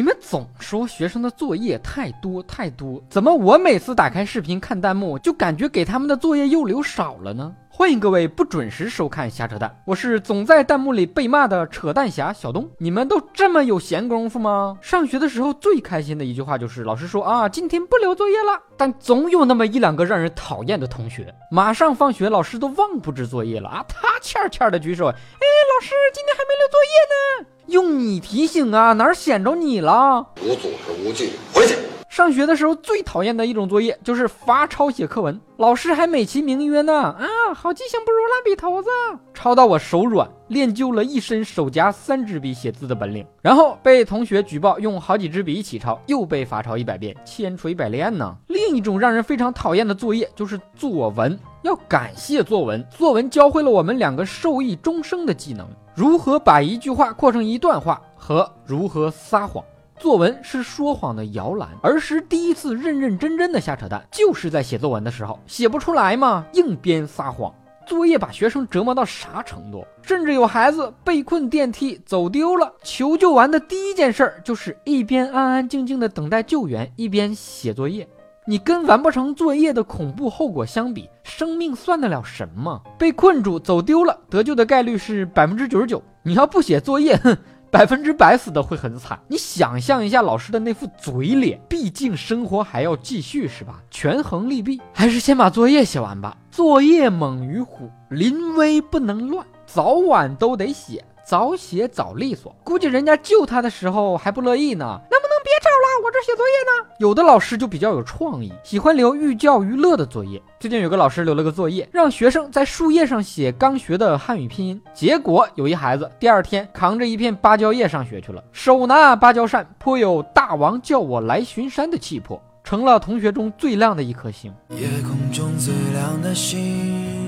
你们总说学生的作业太多太多，怎么我每次打开视频看弹幕，就感觉给他们的作业又留少了呢？欢迎各位不准时收看瞎扯淡，我是总在弹幕里被骂的扯淡侠小东。你们都这么有闲工夫吗？上学的时候最开心的一句话就是老师说啊，今天不留作业了。但总有那么一两个让人讨厌的同学，马上放学，老师都忘布置作业了啊，他欠欠的举手，哎，老师今天还没留作业呢，用你提醒啊，哪显着你了？无组织无纪律，回去。上学的时候最讨厌的一种作业就是罚抄写课文，老师还美其名曰呢啊，好记性不如烂笔头子，抄到我手软，练就了一身手夹三支笔写字的本领。然后被同学举报用好几支笔一起抄，又被罚抄一百遍，千锤百炼呢。另一种让人非常讨厌的作业就是作文，要感谢作文，作文教会了我们两个受益终生的技能：如何把一句话扩成一段话和如何撒谎。作文是说谎的摇篮。儿时第一次认认真真的瞎扯淡，就是在写作文的时候，写不出来嘛，硬编撒谎。作业把学生折磨到啥程度？甚至有孩子被困电梯走丢了，求救完的第一件事儿就是一边安安静静的等待救援，一边写作业。你跟完不成作业的恐怖后果相比，生命算得了什么？被困住走丢了，得救的概率是百分之九十九。你要不写作业，哼。百分之百死的会很惨，你想象一下老师的那副嘴脸。毕竟生活还要继续，是吧？权衡利弊，还是先把作业写完吧。作业猛于虎，临危不能乱，早晚都得写，早写早利索。估计人家救他的时候还不乐意呢。那。别找了，我这写作业呢。有的老师就比较有创意，喜欢留寓教于乐的作业。最近有个老师留了个作业，让学生在树叶上写刚学的汉语拼音。结果有一孩子第二天扛着一片芭蕉叶上学去了，手拿芭蕉扇，颇有大王叫我来巡山的气魄，成了同学中最亮的一颗星。夜空中最亮的星。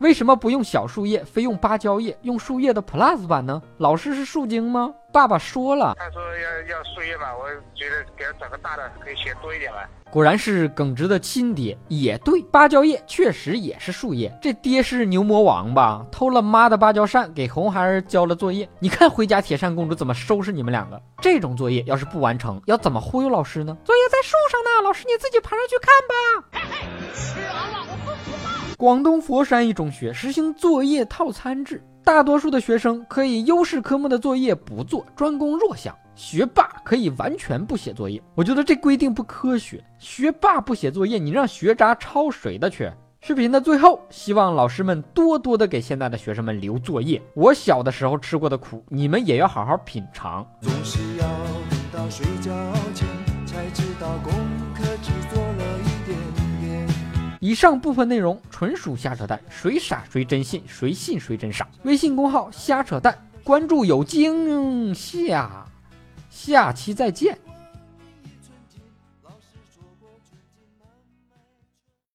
为什么不用小树叶，非用芭蕉叶，用树叶的 Plus 版呢？老师是树精吗？爸爸说了，他说要要树叶吧，我觉得给他找个大的，可以写多一点吧。果然是耿直的亲爹，也对，芭蕉叶确实也是树叶。这爹是牛魔王吧？偷了妈的芭蕉扇，给红孩儿交了作业。你看回家铁扇公主怎么收拾你们两个？这种作业要是不完成，要怎么忽悠老师呢？作业在树上呢，老师你自己爬上去看吧。吃完了，我不服。广东佛山一中学实行作业套餐制，大多数的学生可以优势科目的作业不做，专攻弱项；学霸可以完全不写作业。我觉得这规定不科学，学霸不写作业，你让学渣抄谁的去？视频的最后，希望老师们多多的给现在的学生们留作业。我小的时候吃过的苦，你们也要好好品尝。总是要等到睡觉前才知道功以上部分内容纯属瞎扯淡，谁傻谁真信，谁信谁真傻。微信公号瞎扯淡，关注有惊下，下期再见。